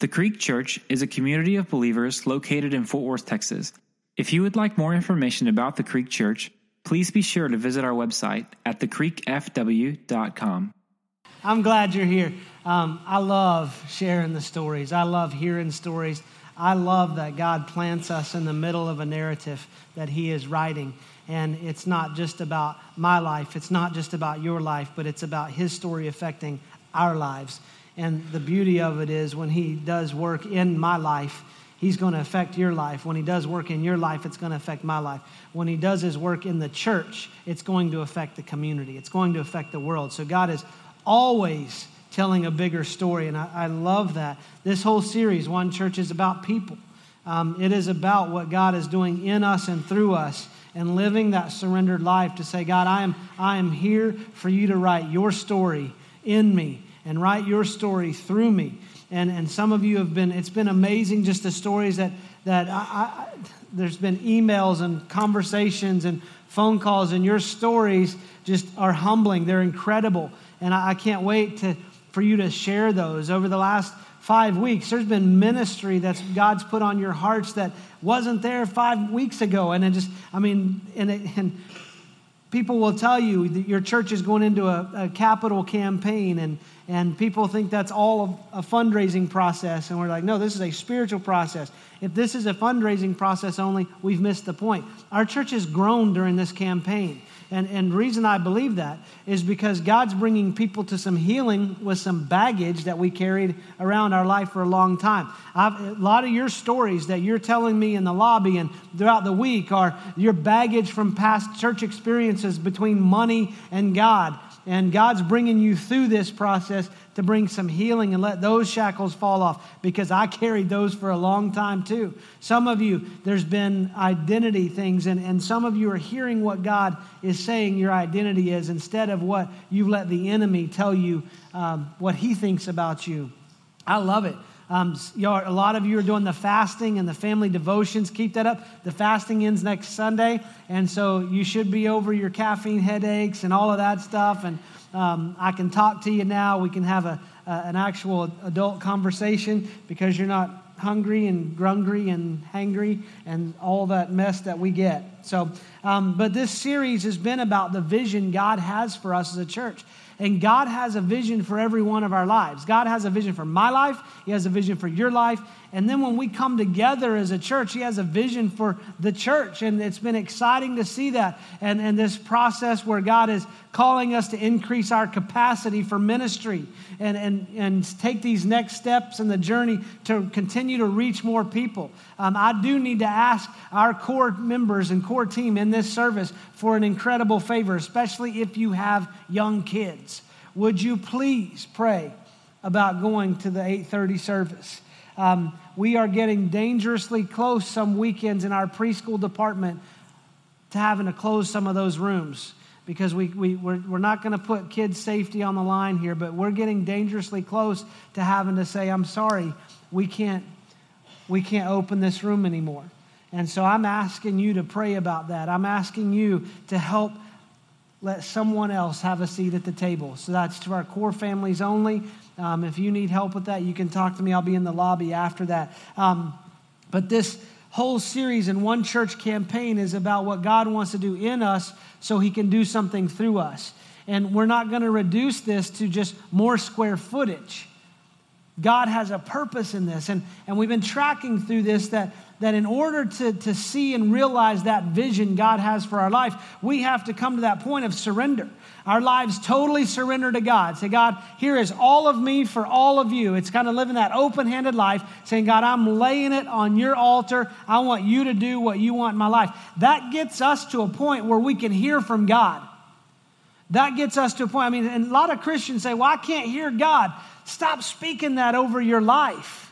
The Creek Church is a community of believers located in Fort Worth, Texas. If you would like more information about the Creek Church, please be sure to visit our website at thecreekfw.com. I'm glad you're here. Um, I love sharing the stories. I love hearing stories. I love that God plants us in the middle of a narrative that He is writing. And it's not just about my life, it's not just about your life, but it's about His story affecting our lives. And the beauty of it is when He does work in my life, He's going to affect your life. When He does work in your life, it's going to affect my life. When He does His work in the church, it's going to affect the community, it's going to affect the world. So God is always telling a bigger story. And I, I love that. This whole series, One Church, is about people. Um, it is about what God is doing in us and through us and living that surrendered life to say, God, I am, I am here for you to write your story in me and write your story through me. And, and some of you have been, it's been amazing just the stories that, that I, I, there's been emails and conversations and phone calls, and your stories just are humbling. They're incredible. And I, I can't wait to, for you to share those over the last five weeks. There's been ministry that God's put on your hearts that wasn't there five weeks ago. And it just, I mean, and, it, and people will tell you that your church is going into a, a capital campaign and, and people think that's all a fundraising process. And we're like, no, this is a spiritual process. If this is a fundraising process only, we've missed the point. Our church has grown during this campaign. And, and reason I believe that is because God's bringing people to some healing with some baggage that we carried around our life for a long time. I've, a lot of your stories that you're telling me in the lobby and throughout the week are your baggage from past church experiences between money and God. And God's bringing you through this process to bring some healing and let those shackles fall off because I carried those for a long time too. Some of you, there's been identity things, and, and some of you are hearing what God is saying your identity is instead of what you've let the enemy tell you um, what he thinks about you. I love it. Um, a lot of you are doing the fasting and the family devotions. Keep that up. The fasting ends next Sunday, and so you should be over your caffeine headaches and all of that stuff. And um, I can talk to you now. We can have a, a, an actual adult conversation because you're not hungry and grungry and hangry and all that mess that we get. So, um, but this series has been about the vision God has for us as a church. And God has a vision for every one of our lives. God has a vision for my life, He has a vision for your life. And then when we come together as a church, He has a vision for the church. And it's been exciting to see that. And, and this process where God is calling us to increase our capacity for ministry and, and, and take these next steps in the journey to continue to reach more people. Um, I do need to ask our core members and core team in this service for an incredible favor, especially if you have young kids. Would you please pray about going to the 8:30 service? Um, we are getting dangerously close some weekends in our preschool department to having to close some of those rooms because we, we, we're, we're not going to put kids' safety on the line here, but we're getting dangerously close to having to say, I'm sorry, we can't, we can't open this room anymore. And so I'm asking you to pray about that. I'm asking you to help let someone else have a seat at the table. So that's to our core families only. Um, if you need help with that, you can talk to me. I'll be in the lobby after that. Um, but this whole series in One Church campaign is about what God wants to do in us so he can do something through us. And we're not going to reduce this to just more square footage. God has a purpose in this. And, and we've been tracking through this that, that in order to, to see and realize that vision God has for our life, we have to come to that point of surrender. Our lives totally surrender to God. Say, God, here is all of me for all of you. It's kind of living that open handed life, saying, God, I'm laying it on your altar. I want you to do what you want in my life. That gets us to a point where we can hear from God. That gets us to a point. I mean, and a lot of Christians say, Well, I can't hear God. Stop speaking that over your life.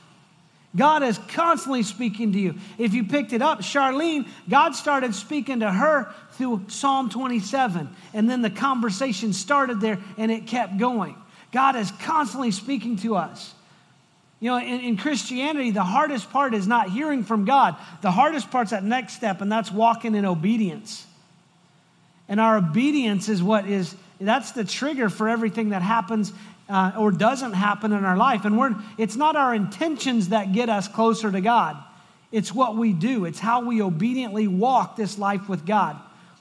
God is constantly speaking to you. If you picked it up, Charlene, God started speaking to her through Psalm 27. And then the conversation started there and it kept going. God is constantly speaking to us. You know, in, in, Christianity, the hardest part is not hearing from God. The hardest part's that next step, and that's walking in obedience. And our obedience is what is, that's the trigger for everything that happens uh, or doesn't happen in our life. And we're, it's not our intentions that get us closer to God, it's what we do, it's how we obediently walk this life with God.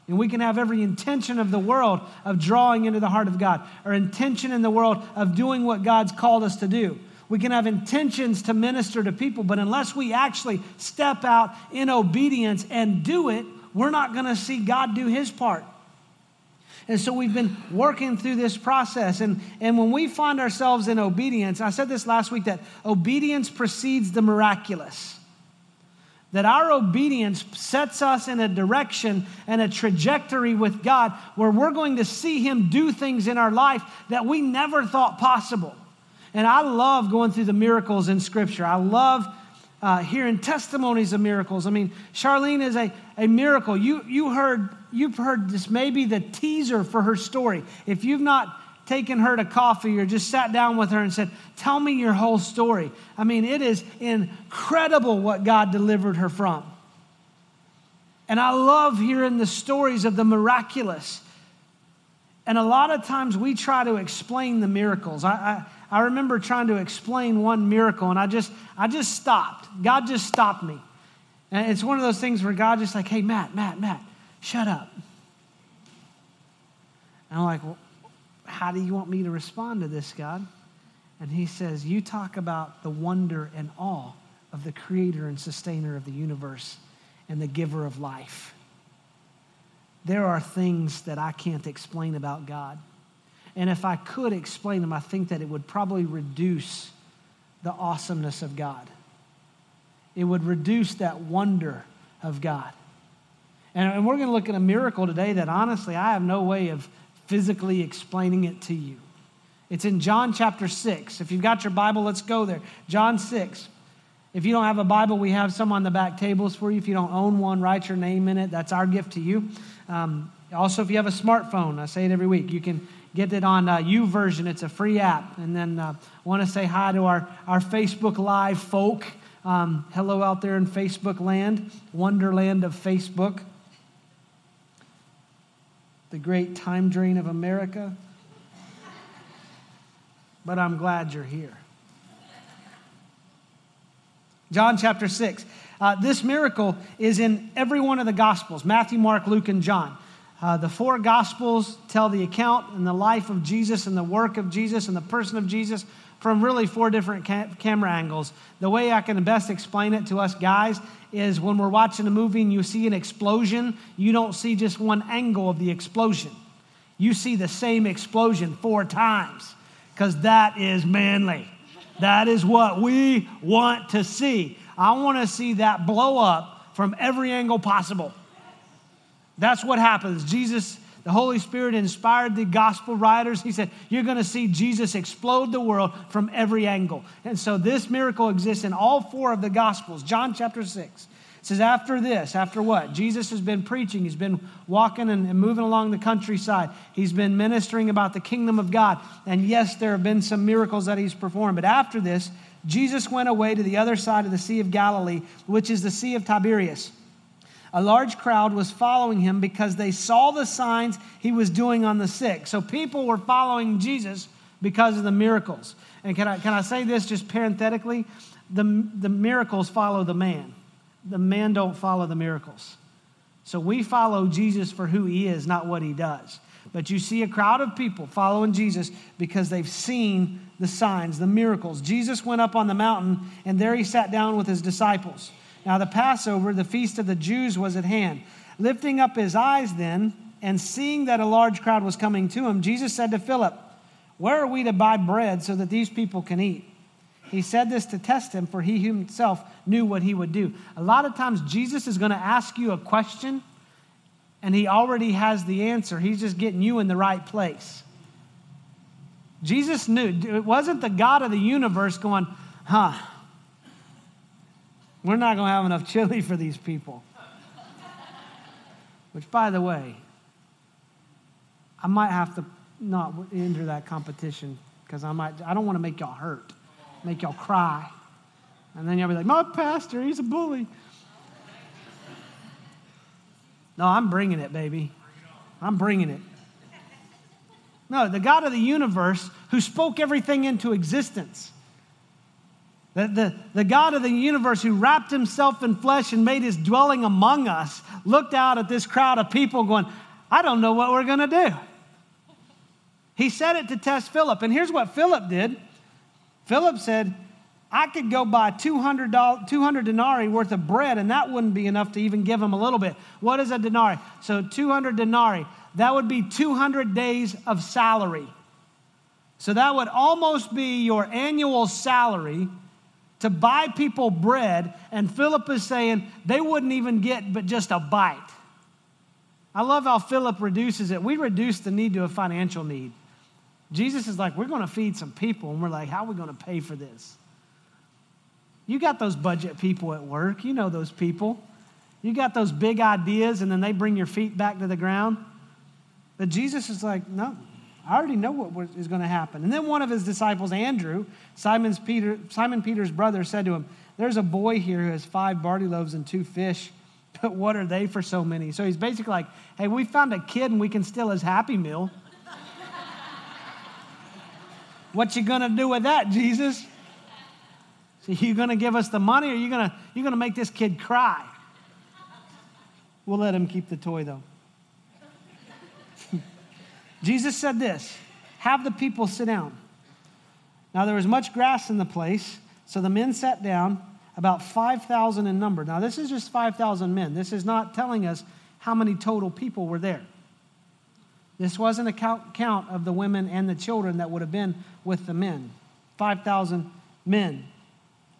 And we can have every intention of the world of drawing into the heart of God, or intention in the world of doing what God's called us to do. We can have intentions to minister to people, but unless we actually step out in obedience and do it, we're not going to see God do his part. And so we've been working through this process. And, and when we find ourselves in obedience, I said this last week that obedience precedes the miraculous. That our obedience sets us in a direction and a trajectory with God where we're going to see Him do things in our life that we never thought possible. And I love going through the miracles in Scripture. I love uh, hearing testimonies of miracles. I mean, Charlene is a, a miracle. You, you heard, you've heard this maybe the teaser for her story. If you've not taken her to coffee or just sat down with her and said, Tell me your whole story. I mean, it is incredible what God delivered her from. And I love hearing the stories of the miraculous. And a lot of times we try to explain the miracles. I, I, I remember trying to explain one miracle and I just, I just stopped. God just stopped me. And it's one of those things where God just like, hey, Matt, Matt, Matt, shut up. And I'm like, well, how do you want me to respond to this, God? And he says, You talk about the wonder and awe of the creator and sustainer of the universe and the giver of life. There are things that I can't explain about God. And if I could explain them, I think that it would probably reduce the awesomeness of God. It would reduce that wonder of God. And, we're going to look at a miracle today that honestly, I have no way of physically explaining it to you. It's in John chapter 6. If you've got your Bible, let's go there. John 6. If you don't have a Bible, we have some on the back tables for you. If you don't own one, write your name in it. That's our gift to you. Um, also, if you have a smartphone, I say it every week, you can get it on uh, YouVersion. It's a free app. And then uh, want to say hi to our, our Facebook Live folk. Um, hello out there in Facebook land, wonderland of Facebook. The great time drain of America. But I'm glad you're here. John chapter 6. Uh, this miracle is in every one of the Gospels Matthew, Mark, Luke, and John. Uh, the four Gospels tell the account and the life of Jesus and the work of Jesus and the person of Jesus from really four different ca- camera angles. The way I can best explain it to us guys is when we're watching a movie and you see an explosion, you don't see just one angle of the explosion. You see the same explosion four times because that is manly. That is what we want to see. I want to see that blow up from every angle possible. That's what happens. Jesus, the Holy Spirit inspired the gospel writers. He said, You're going to see Jesus explode the world from every angle. And so this miracle exists in all four of the gospels. John chapter 6. It says, After this, after what? Jesus has been preaching. He's been walking and, and moving along the countryside. He's been ministering about the kingdom of God. And yes, there have been some miracles that he's performed. But after this, Jesus went away to the other side of the Sea of Galilee, which is the Sea of Tiberias. A large crowd was following him because they saw the signs he was doing on the sick. So people were following Jesus because of the miracles. And can I, can I say this just parenthetically? The, the miracles follow the man. The man don't follow the miracles. So we follow Jesus for who he is, not what he does. But you see a crowd of people following Jesus because they've seen the signs, the miracles. Jesus went up on the mountain, and there he sat down with his disciples. Now, the Passover, the feast of the Jews, was at hand. Lifting up his eyes then, and seeing that a large crowd was coming to him, Jesus said to Philip, Where are we to buy bread so that these people can eat? He said this to test him, for he himself knew what he would do. A lot of times, Jesus is going to ask you a question, and he already has the answer. He's just getting you in the right place. Jesus knew. It wasn't the God of the universe going, huh, we're not going to have enough chili for these people. Which, by the way, I might have to not enter that competition because I might. I don't want to make y'all hurt, make y'all cry, and then y'all be like, "My pastor, he's a bully." No, I'm bringing it, baby. I'm bringing it. No, the God of the universe who spoke everything into existence. The, the, the God of the universe who wrapped himself in flesh and made his dwelling among us looked out at this crowd of people going, I don't know what we're going to do. He said it to test Philip. And here's what Philip did Philip said, I could go buy 200, 200 denarii worth of bread, and that wouldn't be enough to even give him a little bit. What is a denarii? So 200 denarii, that would be 200 days of salary. So that would almost be your annual salary to buy people bread. And Philip is saying they wouldn't even get but just a bite. I love how Philip reduces it. We reduce the need to a financial need. Jesus is like, we're going to feed some people. And we're like, how are we going to pay for this? You got those budget people at work. You know those people. You got those big ideas, and then they bring your feet back to the ground. But Jesus is like, no, I already know what is going to happen. And then one of his disciples, Andrew, Simon's Peter, Simon Peter's brother, said to him, There's a boy here who has five barley loaves and two fish, but what are they for so many? So he's basically like, Hey, we found a kid and we can steal his happy meal. what you going to do with that, Jesus? So you going to give us the money or you going to you going to make this kid cry? We'll let him keep the toy though. Jesus said this Have the people sit down. Now there was much grass in the place, so the men sat down, about 5,000 in number. Now this is just 5,000 men. This is not telling us how many total people were there. This wasn't a count of the women and the children that would have been with the men. 5,000 men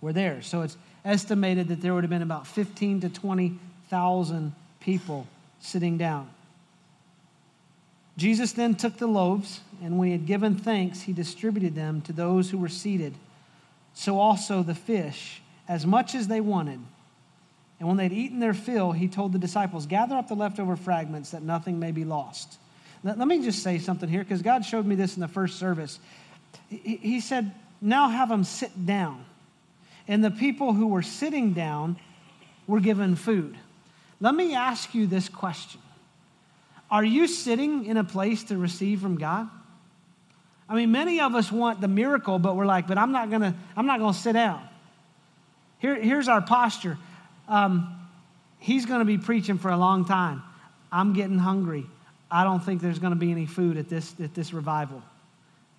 were there. So it's estimated that there would have been about 15 to 20,000 people sitting down. Jesus then took the loaves, and when he had given thanks, he distributed them to those who were seated. So also the fish, as much as they wanted. And when they'd eaten their fill, he told the disciples, Gather up the leftover fragments that nothing may be lost. Let, let me just say something here, because God showed me this in the first service. He, he said, Now have them sit down. And the people who were sitting down were given food. Let me ask you this question are you sitting in a place to receive from God? I mean, many of us want the miracle, but we're like, but I'm not gonna, I'm not gonna sit down. Here, here's our posture. Um, he's gonna be preaching for a long time. I'm getting hungry. I don't think there's gonna be any food at this, at this revival.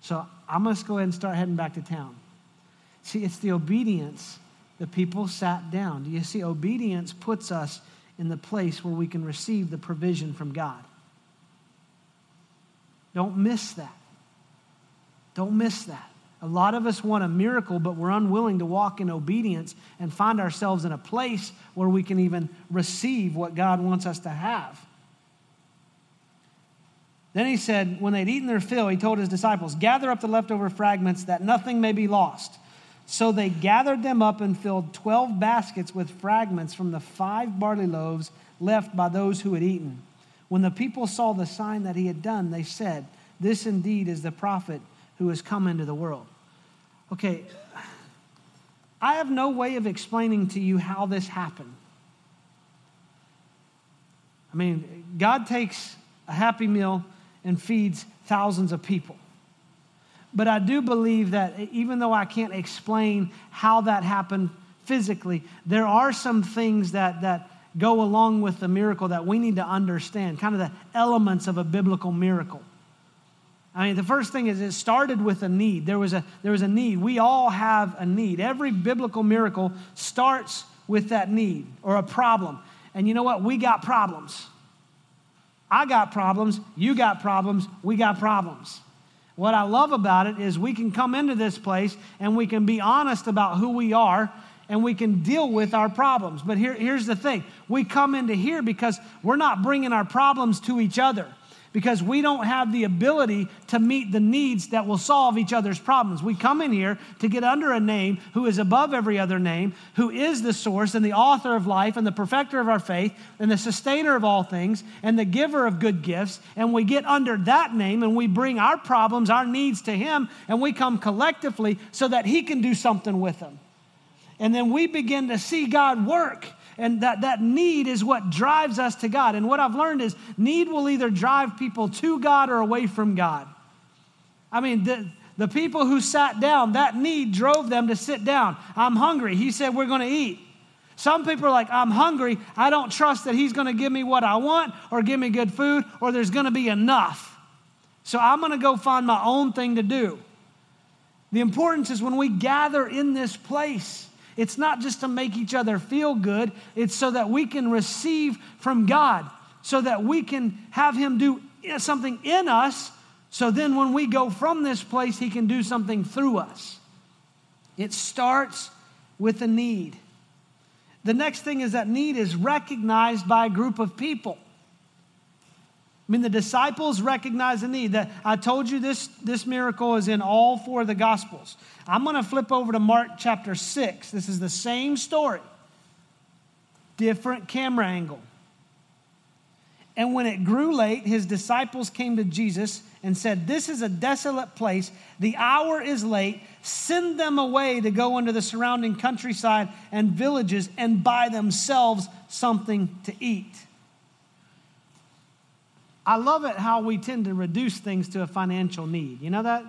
So I'm gonna go ahead and start heading back to town. See, it's the obedience that people sat down. Do you see? Obedience puts us in the place where we can receive the provision from God. Don't miss that. Don't miss that. A lot of us want a miracle, but we're unwilling to walk in obedience and find ourselves in a place where we can even receive what God wants us to have. Then he said, when they'd eaten their fill, he told his disciples, Gather up the leftover fragments that nothing may be lost. So they gathered them up and filled 12 baskets with fragments from the five barley loaves left by those who had eaten. When the people saw the sign that he had done, they said, This indeed is the prophet who has come into the world. Okay, I have no way of explaining to you how this happened. I mean, God takes a happy meal and feeds thousands of people. But I do believe that even though I can't explain how that happened physically, there are some things that, that go along with the miracle that we need to understand, kind of the elements of a biblical miracle. I mean, the first thing is it started with a need. There was a, there was a need. We all have a need. Every biblical miracle starts with that need or a problem. And you know what? We got problems. I got problems. You got problems. We got problems. What I love about it is we can come into this place and we can be honest about who we are and we can deal with our problems. But here, here's the thing we come into here because we're not bringing our problems to each other because we don't have the ability to meet the needs that will solve each other's problems. We come in here to get under a name who is above every other name, who is the source and the author of life and the perfecter of our faith and the sustainer of all things and the giver of good gifts. And we get under that name and we bring our problems, our needs to Him, and we come collectively so that He can do something with them. And then we begin to see God work and that, that need is what drives us to God. And what I've learned is need will either drive people to God or away from God. I mean, the, The people who sat down, that need drove them to sit down. I'm hungry. He said, We're going to eat. Some people are like, I'm hungry. I don't trust that He's going to give me what I want or give me good food or there's going to be enough. So I'm going to go find my own thing to do. The importance is when we gather in this place, it's not just to make each other feel good, it's so that we can receive from God, so that we can have Him do something in us, so then when we go from this place, He can do something through us. It starts with a need. The next thing is that need is recognized by a group of people. I mean, the disciples recognize the need. That I told you this, this miracle is in all four of the Gospels. I'm going to flip over to Mark chapter 6. This is the same story, different camera angle. And when it grew late, his disciples came to Jesus and said, This is a desolate place. The hour is late. Send them away to go into the surrounding countryside and villages and buy themselves something to eat. I love it how we tend to reduce things to a financial need. You know that?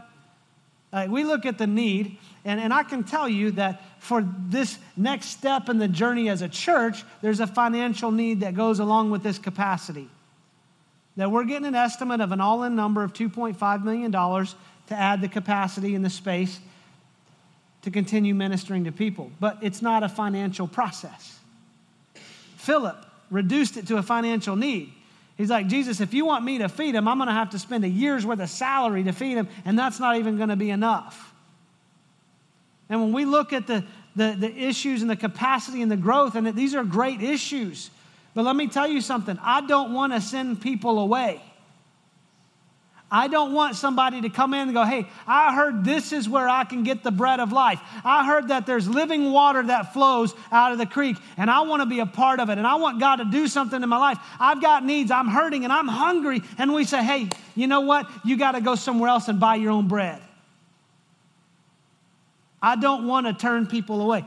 Like we look at the need, and, and I can tell you that for this next step in the journey as a church, there's a financial need that goes along with this capacity. That we're getting an estimate of an all in number of $2.5 million to add the capacity and the space to continue ministering to people. But it's not a financial process. Philip reduced it to a financial need. He's like, Jesus, if you want me to feed him, I'm going to have to spend a year's worth of salary to feed him, and that's not even going to be enough. And when we look at the, the, the issues and the capacity and the growth, and these are great issues, but let me tell you something I don't want to send people away. I don't want somebody to come in and go, hey, I heard this is where I can get the bread of life. I heard that there's living water that flows out of the creek, and I want to be a part of it, and I want God to do something in my life. I've got needs, I'm hurting, and I'm hungry. And we say, hey, you know what? You got to go somewhere else and buy your own bread. I don't want to turn people away.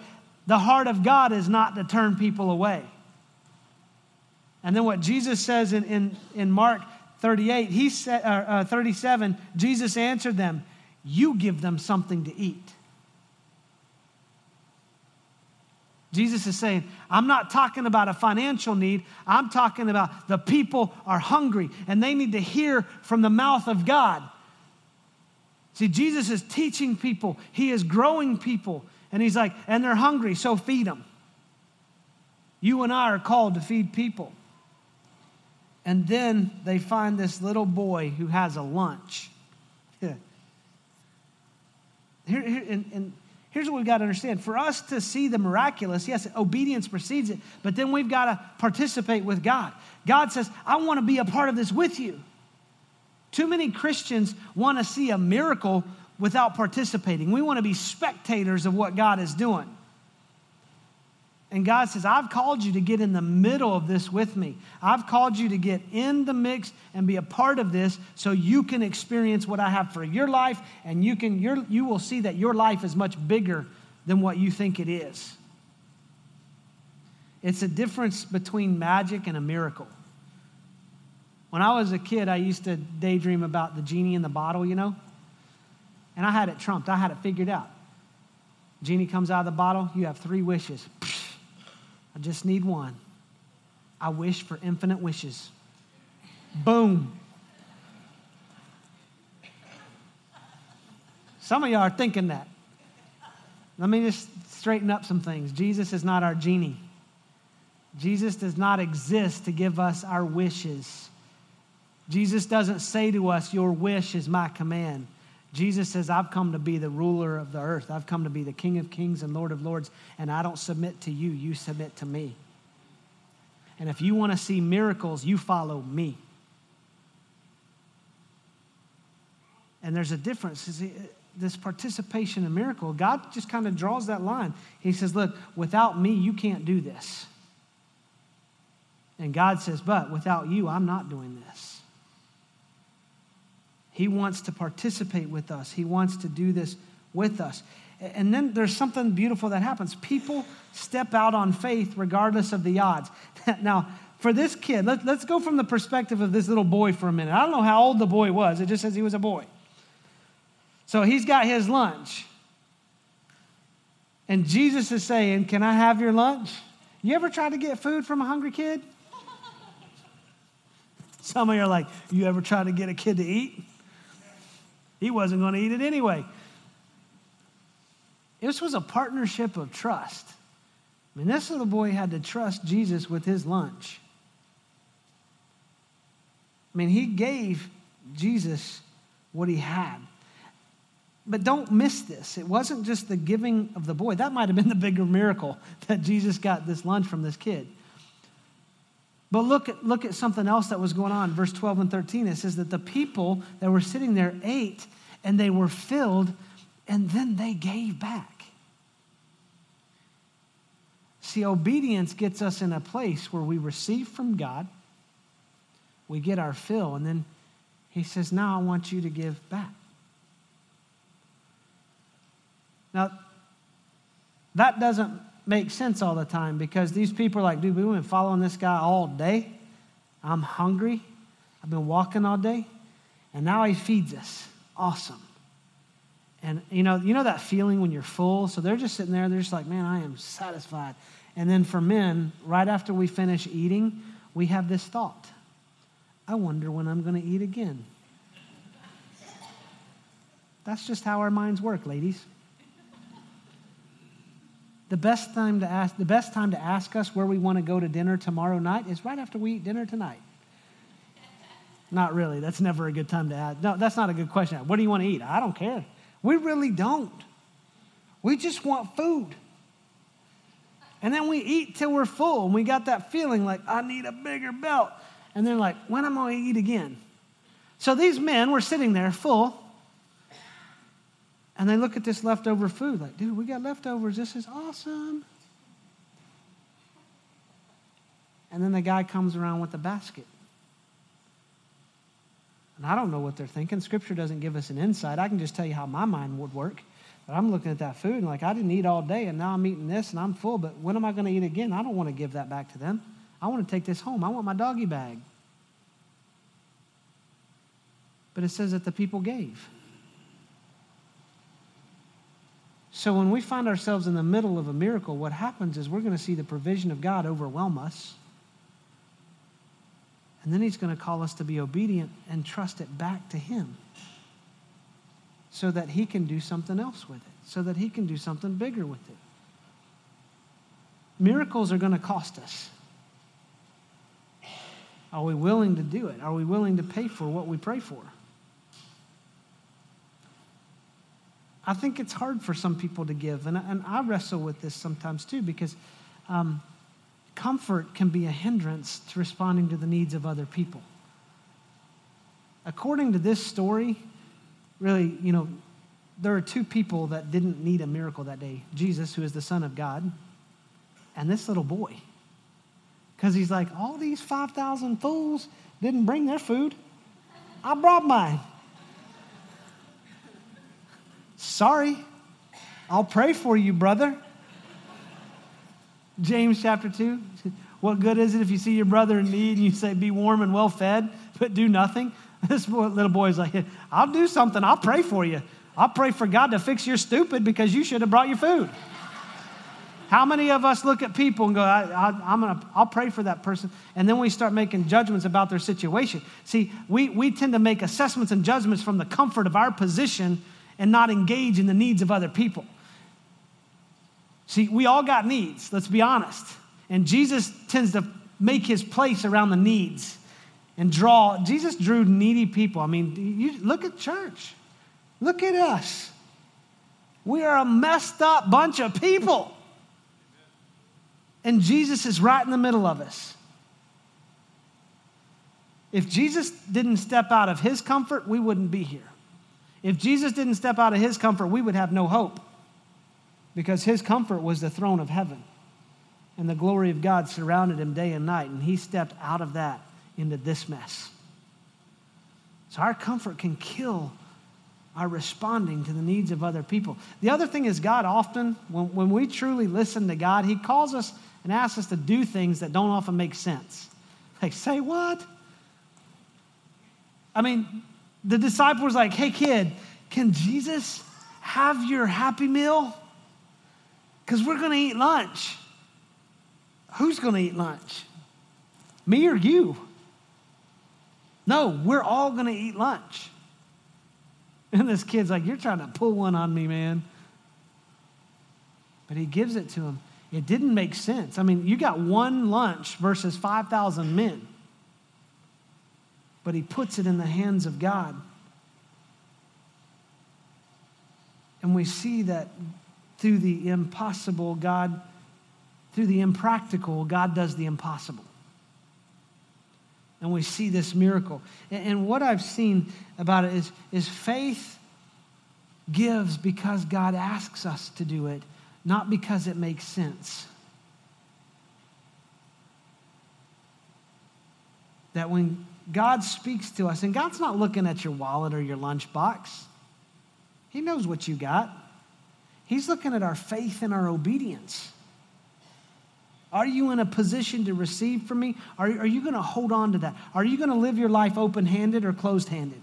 The heart of God is not to turn people away. And then what Jesus says in, in, in Mark 38, he said, uh, uh, 37, Jesus answered them, You give them something to eat. Jesus is saying, I'm not talking about a financial need. I'm talking about the people are hungry and they need to hear from the mouth of God. See, Jesus is teaching people, He is growing people, and He's like, and they're hungry, so feed them. You and I are called to feed people. And then they find this little boy who has a lunch. here, here, and, and here's what we've got to understand. For us to see the miraculous, yes, obedience precedes it, but then we've got to participate with God. God says, I want to be a part of this with you. Too many Christians want to see a miracle without participating. We want to be spectators of what God is doing. And God says, I've called you to get in the middle of this with me. I've called you to get in the mix and be a part of this so you can experience what I have for your life and you, can, you will see that your life is much bigger than what you think it is. It's a difference between magic and a miracle. When I was a kid, I used to daydream about the genie in the bottle, you know? And I had it trumped, I had it figured out. Genie comes out of the bottle, you have three wishes. I just need one. I wish for infinite wishes. Boom. Some of y'all are thinking that. Let me just straighten up some things. Jesus is not our genie. Jesus does not exist to give us our wishes. Jesus doesn't say to us, Your wish is my command. Jesus says, I've come to be the ruler of the earth. I've come to be the King of kings and Lord of lords, and I don't submit to you, you submit to me. And if you want to see miracles, you follow me. And there's a difference. This participation in miracle, God just kind of draws that line. He says, Look, without me, you can't do this. And God says, But without you, I'm not doing this. He wants to participate with us, He wants to do this with us. And then there's something beautiful that happens. People step out on faith regardless of the odds. now, for this kid, let, us go from the perspective of this little boy for a minute. I don't know how old the boy was, it just says he was a boy. So he's got his lunch. And Jesus is saying, Can I have your lunch? You ever try to get food from a hungry kid? Some of you are like, You ever try to get a kid to eat? He wasn't going to eat it anyway. This was a partnership of trust. I mean, this little boy had to trust Jesus with his lunch. I mean, he gave Jesus what he had. But don't miss this. It wasn't just the giving of the boy. That might have been the bigger miracle that Jesus got this lunch from this kid. But look at, look at something else that was going on. Verse 12 and 13, it says that the people that were sitting there ate and they were filled and then they gave back. See, obedience gets us in a place where we receive from God, we get our fill, and then He says, Now I want you to give back. Now, that doesn't make sense all the time because these people are like, dude, we've been following this guy all day. I'm hungry. I've been walking all day. And now he feeds us. Awesome. And you know, you know that feeling when you're full? So they're just sitting there, they're just like, man, I am satisfied. And then for men, right after we finish eating, we have this thought I wonder when I'm going to eat again. That's just how our minds work, ladies. The best time to ask, the best time to ask us where we want to go to dinner tomorrow night is right after we eat dinner tonight. Not really. That's never a good time to ask. No, that's not a good question. What do you want to eat? I don't care. We really don't. We just want food. And then we eat till we're full and we got that feeling like, I need a bigger belt. And then, like, when am I going to eat again? So these men were sitting there full and they look at this leftover food like, dude, we got leftovers. This is awesome. And then the guy comes around with the basket. And I don't know what they're thinking. Scripture doesn't give us an insight. I can just tell you how my mind would work. But I'm looking at that food and like, I didn't eat all day and now I'm eating this and I'm full, but when am I going to eat again? I don't want to give that back to them. I want to take this home. I want my doggy bag. But it says that the people gave. So when we find ourselves in the middle of a miracle, what happens is we're going to see the provision of God overwhelm us. And then he's going to call us to be obedient and trust it back to him so that he can do something else with it, so that he can do something bigger with it. Miracles are going to cost us. Are we willing to do it? Are we willing to pay for what we pray for? I think it's hard for some people to give. And, and I wrestle with this sometimes too because um, comfort can be a hindrance to responding to the needs of other people. According to this story, really, you know, there are two people that didn't need a miracle that day Jesus, who is the Son of God, and this little boy. Because he's like, all these 5,000 fools didn't bring their food. I brought mine. Sorry, I'll pray for you, brother. James chapter 2. What good is it if you see your brother in need and you say, Be warm and well fed, but do nothing? This little boy is like, I'll do something. I'll pray for you. I'll pray for God to fix your stupid because you should have brought your food. How many of us look at people and go, I, am gonna, I'll pray for that person, and then we start making judgments about their situation? See, we, we tend to make assessments and judgments from the comfort of our position and not engage in the needs of other people. See, we all got needs, let's be honest. And Jesus tends to make his place around the needs and draw. Jesus drew needy people. I mean, you look at church. Look at us. We are a messed up bunch of people. And Jesus is right in the middle of us. If Jesus didn't step out of his comfort, we wouldn't be here. If Jesus didn't step out of his comfort, we would have no hope because his comfort was the throne of heaven. And the glory of God surrounded him day and night, and he stepped out of that into this mess. So our comfort can kill our responding to the needs of other people. The other thing is, God often, when, when we truly listen to God, He calls us and asks us to do things that don't often make sense. Like, say what? I mean, the disciple was like, hey, kid, Can Jesus have your happy meal? Because we're going to eat lunch. Who's going to eat lunch? Me or you? No, we're all going to eat lunch. And this kid's like, You're trying to pull one on me, man. But he gives it to him. It didn't make sense. I mean, you got one lunch versus 5,000 men. But he puts it in the hands of God. And we see that through the impossible, God, through the impractical, God does the impossible. And we see this miracle. And, what I've seen about it is, is faith gives because God asks us to do it, not because it makes sense. That when God speaks to us, and God's not looking at your wallet or your lunchbox, He knows what you got. He's looking at our faith and our obedience. Are you in a position to receive from me? Are, are you going to hold on to that? Are you going to live your life open handed or closed handed?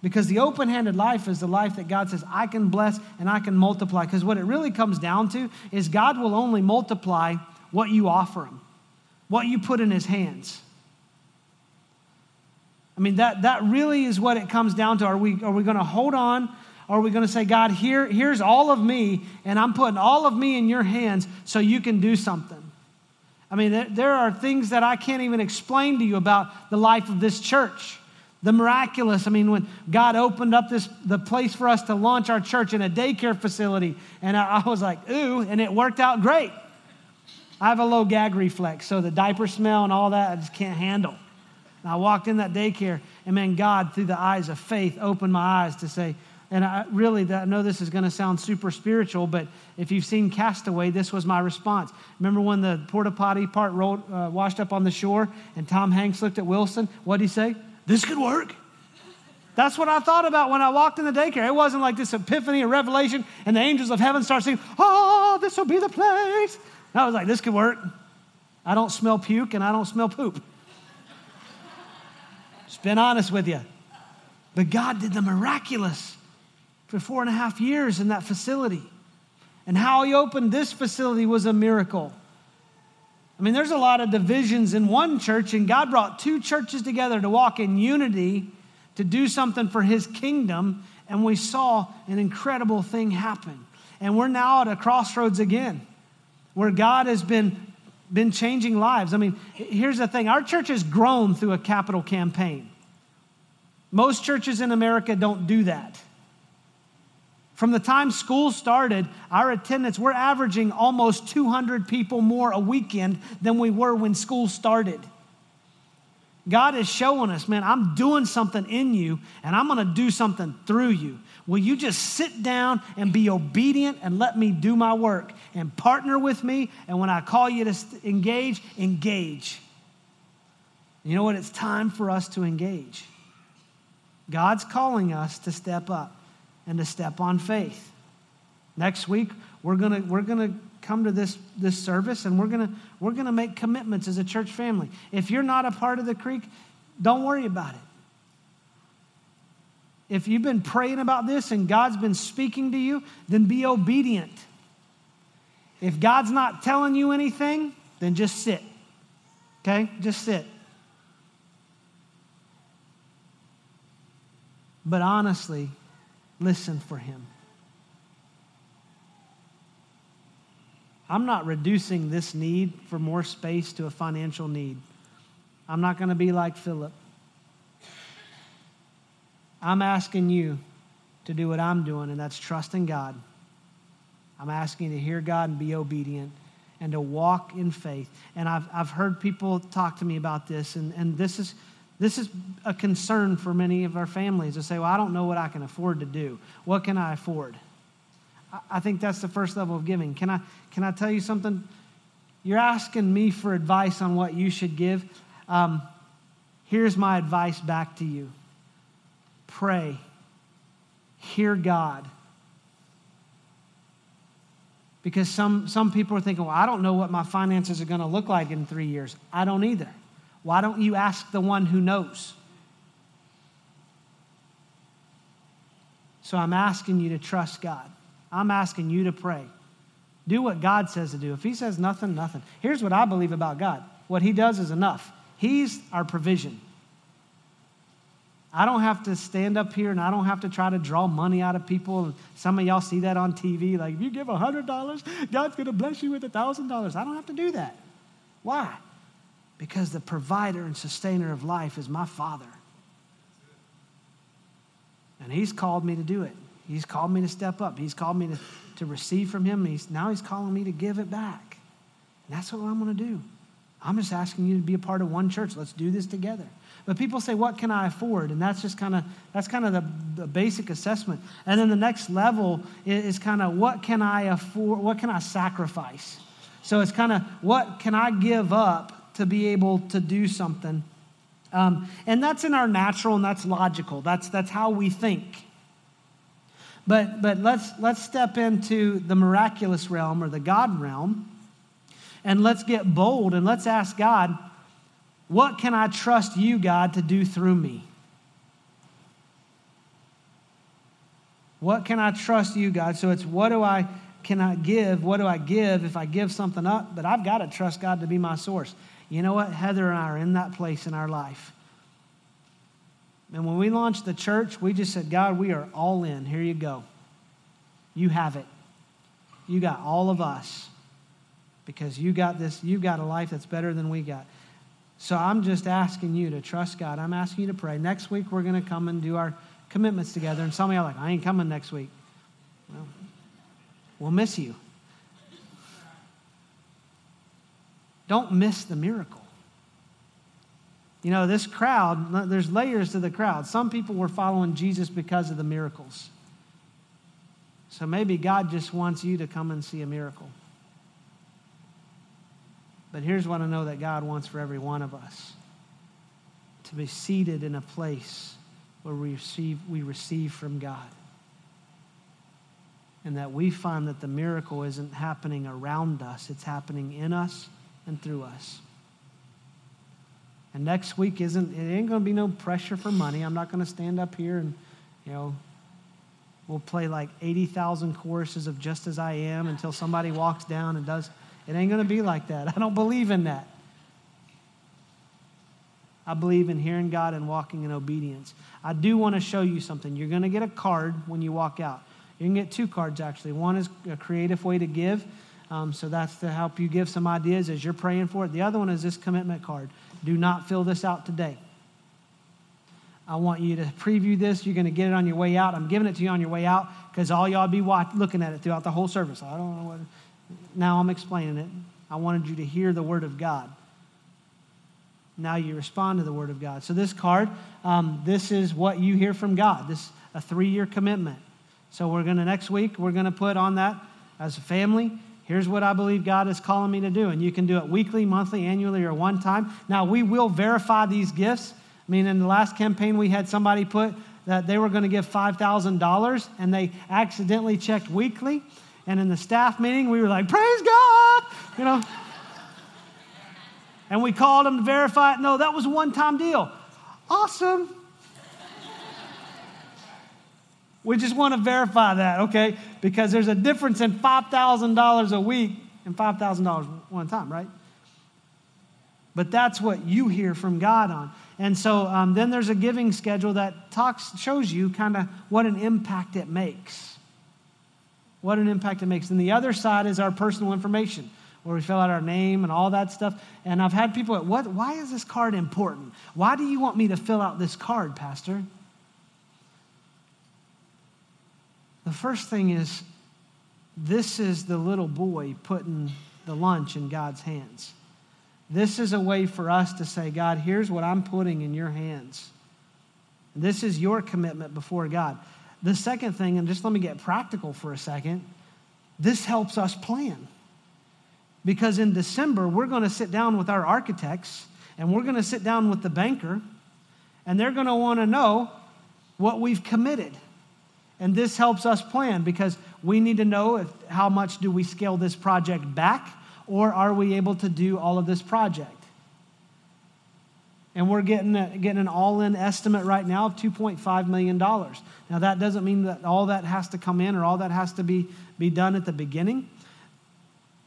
Because the open handed life is the life that God says, I can bless and I can multiply. Because what it really comes down to is God will only multiply what you offer Him, what you put in His hands. I mean, that, that really is what it comes down to. Are we, are we going to hold on or are we going to say, God, here, here's all of me, and I'm putting all of me in your hands so you can do something? I mean, there, there are things that I can't even explain to you about the life of this church. The miraculous. I mean, when God opened up this the place for us to launch our church in a daycare facility, and I, I was like, ooh, and it worked out great. I have a low gag reflex, so the diaper smell and all that I just can't handle. And I walked in that daycare, and man, God, through the eyes of faith, opened my eyes to say, and I really I know this is going to sound super spiritual, but if you've seen Cast Away, this was my response. Remember when the porta potty part rolled, uh, washed up on the shore and Tom Hanks looked at Wilson? What did he say? This could work. That's what I thought about when I walked in the daycare. It wasn't like this epiphany or revelation and the angels of heaven start saying, Oh, this will be the place. I was like, This could work. I don't smell puke and I don't smell poop. Been honest with you. But God did the miraculous for four and a half years in that facility. And how he opened this facility was a miracle. I mean, there's a lot of divisions in one church, and God brought two churches together to walk in unity to do something for his kingdom, and we saw an incredible thing happen. And we're now at a crossroads again where God has been, been changing lives. I mean, here's the thing our church has grown through a capital campaign. Most churches in America don't do that. From the time school started, our attendance, we're averaging almost 200 people more a weekend than we were when school started. God is showing us, man, I'm doing something in you and I'm going to do something through you. Will you just sit down and be obedient and let me do my work and partner with me? And when I call you to engage, engage. You know what? It's time for us to engage. God's calling us to step up and to step on faith. Next week, we're going we're to come to this, this service and we're going we're to make commitments as a church family. If you're not a part of the creek, don't worry about it. If you've been praying about this and God's been speaking to you, then be obedient. If God's not telling you anything, then just sit. Okay? Just sit. But honestly, listen for him. I'm not reducing this need for more space to a financial need. I'm not going to be like Philip. I'm asking you to do what I'm doing, and that's trusting God. I'm asking you to hear God and be obedient and to walk in faith. And I've, I've heard people talk to me about this, and, and this is this is a concern for many of our families to say, Well, I don't know what I can afford to do. What can I afford? I think that's the first level of giving. Can I, can I tell you something? You're asking me for advice on what you should give. Um, here's my advice back to you pray, hear God. Because some, some people are thinking, well, I don't know what my finances are going to look like in three years. I don't either. Why don't you ask the one who knows? So I'm asking you to trust God. I'm asking you to pray. Do what God says to do. If He says nothing, nothing. Here's what I believe about God what He does is enough. He's our provision. I don't have to stand up here and I don't have to try to draw money out of people. Some of y'all see that on TV. Like, if you give $100, God's going to bless you with $1,000. I don't have to do that. Why? Because the provider and sustainer of life is my Father. And He's called me to do it. He's called me to step up. He's called me to, to receive from Him. He's, now He's calling me to give it back. And that's what I'm going to do. I'm just asking you to be a part of one church. Let's do this together. But people say, what can I afford? And that's just kind of that's kind of the, the basic assessment. And then the next level is, is kind of what can I afford, what can I sacrifice? So it's kind of what can I give up to be able to do something? Um, and that's in our natural and that's logical. That's that's how we think. But but let's let's step into the miraculous realm or the God realm, and let's get bold and let's ask God what can I trust you, God, to do through me? What can I trust you, God? So it's what do I can I give? What do I give if I give something up? But I've got to trust God to be my source. You know what? Heather and I are in that place in our life. And when we launched the church, we just said, God, we are all in. Here you go. You have it. You got all of us because you got this, you got a life that's better than we got. So I'm just asking you to trust God. I'm asking you to pray. Next week, we're going to come and do our commitments together. And some of you are like, I ain't coming next week. Well, we'll miss you. Don't miss the miracle. You know, this crowd, there's layers to the crowd. Some people were following Jesus because of the miracles. So maybe God just wants you to come and see a miracle. But here's what I know that God wants for every one of us to be seated in a place where we receive, we receive from God. And that we find that the miracle isn't happening around us, it's happening in us and through us. And next week isn't it ain't going to be no pressure for money. I'm not going to stand up here and you know we'll play like 80,000 choruses of just as I am until somebody walks down and does it ain't going to be like that. I don't believe in that. I believe in hearing God and walking in obedience. I do want to show you something. You're going to get a card when you walk out. You can get two cards actually. One is a creative way to give. Um, so that's to help you give some ideas as you're praying for it. The other one is this commitment card. Do not fill this out today. I want you to preview this. You're going to get it on your way out. I'm giving it to you on your way out because all y'all be watch, looking at it throughout the whole service. I don't know what. Now I'm explaining it. I wanted you to hear the Word of God. Now you respond to the Word of God. So this card, um, this is what you hear from God. This a three-year commitment. So we're to next week we're going to put on that as a family. Here's what I believe God is calling me to do, and you can do it weekly, monthly, annually, or one time. Now we will verify these gifts. I mean, in the last campaign we had somebody put that they were going to give five thousand dollars, and they accidentally checked weekly. And in the staff meeting, we were like, Praise God, you know. And we called them to verify it. No, that was a one time deal. Awesome. We just want to verify that, okay? Because there's a difference in $5,000 a week and $5,000 one time, right? But that's what you hear from God on. And so um, then there's a giving schedule that talks, shows you kind of what an impact it makes what an impact it makes. And the other side is our personal information, where we fill out our name and all that stuff. And I've had people, what, why is this card important? Why do you want me to fill out this card, Pastor? The first thing is this is the little boy putting the lunch in God's hands. This is a way for us to say, God, here's what I'm putting in your hands. This is your commitment before God. The second thing, and just let me get practical for a second, this helps us plan. Because in December, we're going to sit down with our architects and we're going to sit down with the banker, and they're going to want to know what we've committed. And this helps us plan because we need to know if, how much do we scale this project back or are we able to do all of this project? And we're getting, a, getting an all in estimate right now of $2.5 million. Now, that doesn't mean that all that has to come in or all that has to be, be done at the beginning,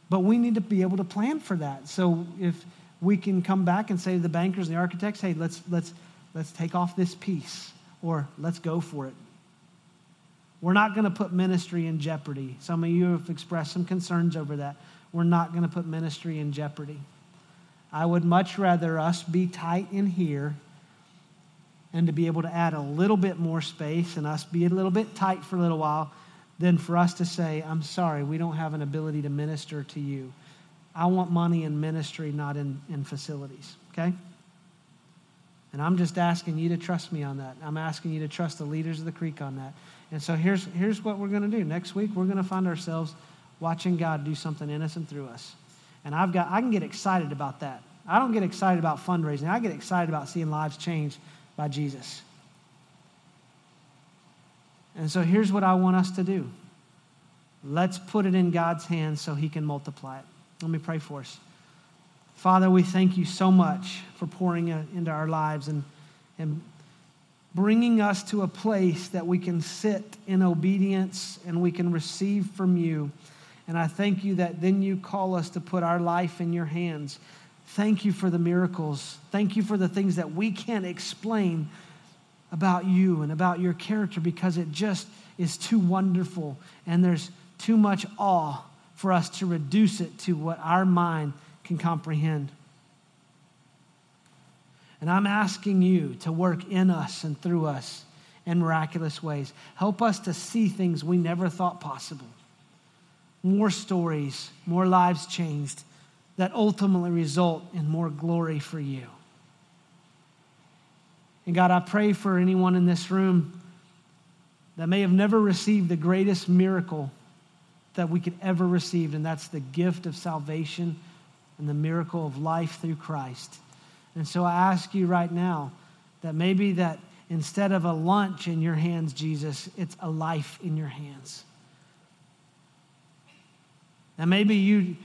but we need to be able to plan for that. So if we can come back and say to the bankers and the architects, hey, let's, let's, let's take off this piece or let's go for it. We're not going to put ministry in jeopardy. Some of you have expressed some concerns over that. We're not going to put ministry in jeopardy. I would much rather us be tight in here and to be able to add a little bit more space and us be a little bit tight for a little while than for us to say, I'm sorry, we don't have an ability to minister to you. I want money in ministry, not in, in facilities, okay? And I'm just asking you to trust me on that. I'm asking you to trust the leaders of the creek on that. And so here's, here's what we're going to do. Next week, we're going to find ourselves watching God do something innocent through us. And I've got, I can get excited about that. I don't get excited about fundraising. I get excited about seeing lives changed by Jesus. And so here's what I want us to do. Let's put it in God's hands so he can multiply it. Let me pray for us. Father, we thank you so much for pouring into our lives and, and bringing us to a place that we can sit in obedience and we can receive from you. And I thank you that then you call us to put our life in your hands. Thank you for the miracles. Thank you for the things that we can't explain about you and about your character because it just is too wonderful and there's too much awe for us to reduce it to what our mind can comprehend. And I'm asking you to work in us and through us in miraculous ways. Help us to see things we never thought possible. More stories, more lives changed that ultimately result in more glory for you. And God, I pray for anyone in this room that may have never received the greatest miracle that we could ever receive, and that's the gift of salvation and the miracle of life through Christ. And so I ask you right now that maybe that instead of a lunch in your hands, Jesus, it's a life in your hands. And maybe you,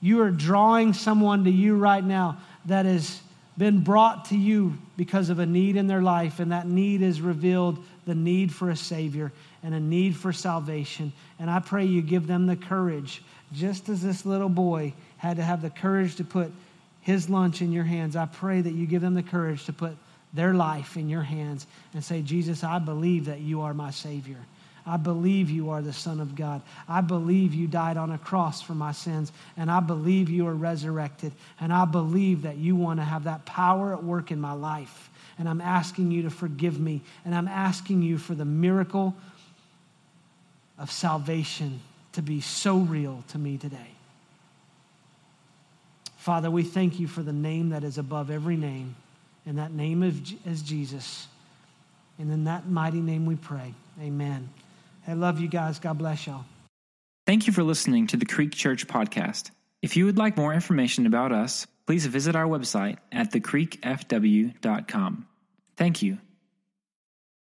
you are drawing someone to you right now that has been brought to you because of a need in their life, and that need is revealed the need for a Savior and a need for salvation. And I pray you give them the courage, just as this little boy had to have the courage to put his lunch in your hands. I pray that you give them the courage to put their life in your hands and say, Jesus, I believe that you are my Savior. I believe you are the Son of God. I believe you died on a cross for my sins. And I believe you are resurrected. And I believe that you want to have that power at work in my life. And I'm asking you to forgive me. And I'm asking you for the miracle of salvation to be so real to me today. Father, we thank you for the name that is above every name, and that name is Jesus. And in that mighty name we pray. Amen. I love you guys. God bless y'all. Thank you for listening to the Creek Church podcast. If you would like more information about us, please visit our website at thecreekfw.com. Thank you